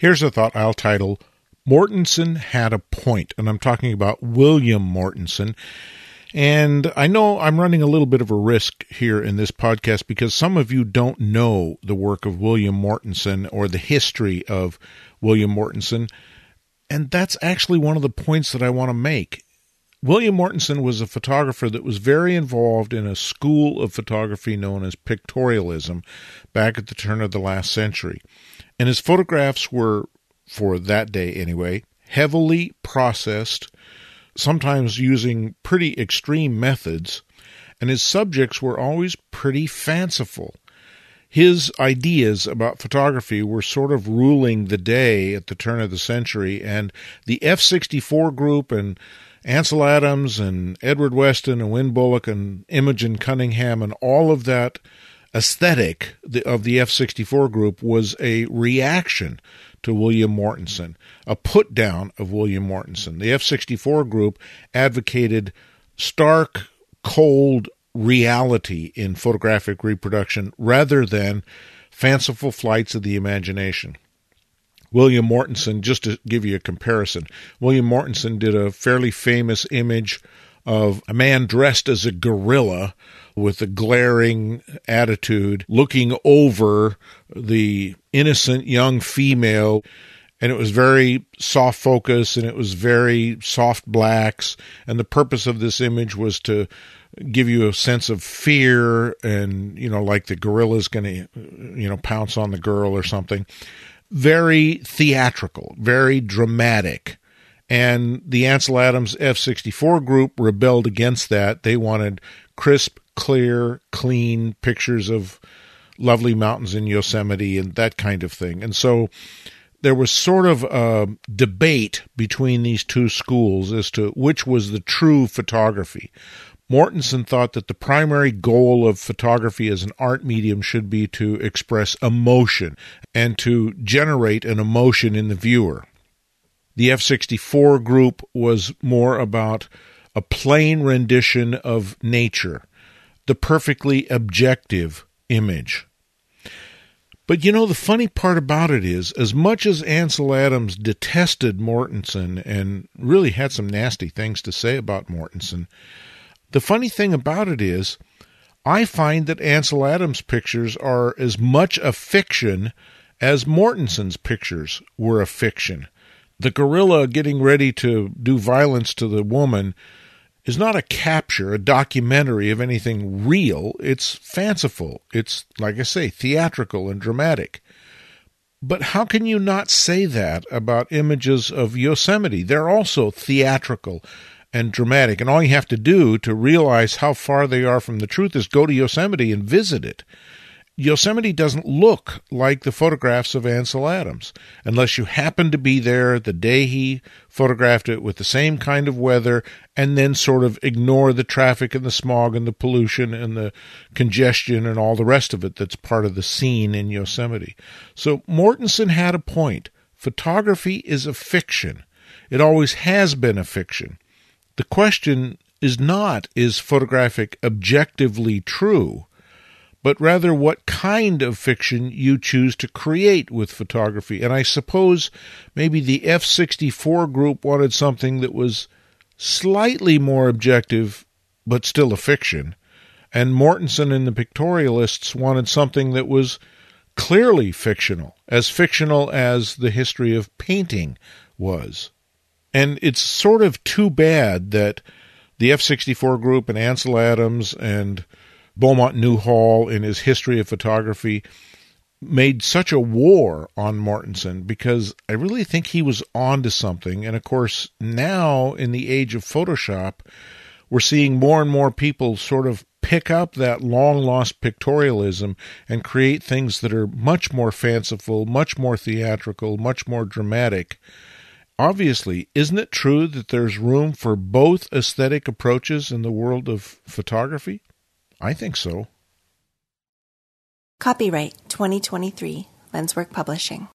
Here's a thought I'll title Mortensen Had a Point, and I'm talking about William Mortensen. And I know I'm running a little bit of a risk here in this podcast because some of you don't know the work of William Mortensen or the history of William Mortensen. And that's actually one of the points that I want to make. William Mortensen was a photographer that was very involved in a school of photography known as pictorialism back at the turn of the last century. And his photographs were, for that day anyway, heavily processed sometimes using pretty extreme methods, and his subjects were always pretty fanciful. His ideas about photography were sort of ruling the day at the turn of the century, and the F 64 group and Ansel Adams and Edward Weston and Wynn Bullock and Imogen Cunningham and all of that aesthetic of the F 64 group was a reaction to William Mortensen, a put down of William Mortensen. The F 64 group advocated stark, cold reality in photographic reproduction rather than fanciful flights of the imagination. William Mortensen, just to give you a comparison, William Mortensen did a fairly famous image of a man dressed as a gorilla with a glaring attitude looking over the innocent young female. And it was very soft focus and it was very soft blacks. And the purpose of this image was to give you a sense of fear and you know like the gorilla's going to you know pounce on the girl or something. Very theatrical very dramatic and the Ansel Adams F64 group rebelled against that they wanted crisp clear clean pictures of lovely mountains in Yosemite and that kind of thing. And so there was sort of a debate between these two schools as to which was the true photography. Mortensen thought that the primary goal of photography as an art medium should be to express emotion and to generate an emotion in the viewer. The F 64 group was more about a plain rendition of nature, the perfectly objective image. But you know, the funny part about it is, as much as Ansel Adams detested Mortensen and really had some nasty things to say about Mortensen, the funny thing about it is, I find that Ansel Adams' pictures are as much a fiction as Mortensen's pictures were a fiction. The gorilla getting ready to do violence to the woman is not a capture, a documentary of anything real. It's fanciful. It's, like I say, theatrical and dramatic. But how can you not say that about images of Yosemite? They're also theatrical and dramatic. And all you have to do to realize how far they are from the truth is go to Yosemite and visit it. Yosemite doesn't look like the photographs of Ansel Adams unless you happen to be there the day he photographed it with the same kind of weather and then sort of ignore the traffic and the smog and the pollution and the congestion and all the rest of it that's part of the scene in Yosemite. So Mortensen had a point. Photography is a fiction. It always has been a fiction. The question is not is photographic objectively true? But rather what kind of fiction you choose to create with photography. And I suppose maybe the F 64 group wanted something that was slightly more objective, but still a fiction. And Mortensen and the pictorialists wanted something that was clearly fictional, as fictional as the history of painting was. And it's sort of too bad that the F 64 group and Ansel Adams and Beaumont Newhall in his history of photography made such a war on Mortensen because I really think he was on to something. And of course, now in the age of Photoshop, we're seeing more and more people sort of pick up that long lost pictorialism and create things that are much more fanciful, much more theatrical, much more dramatic. Obviously, isn't it true that there's room for both aesthetic approaches in the world of photography? I think so. Copyright 2023 Lenswork Publishing.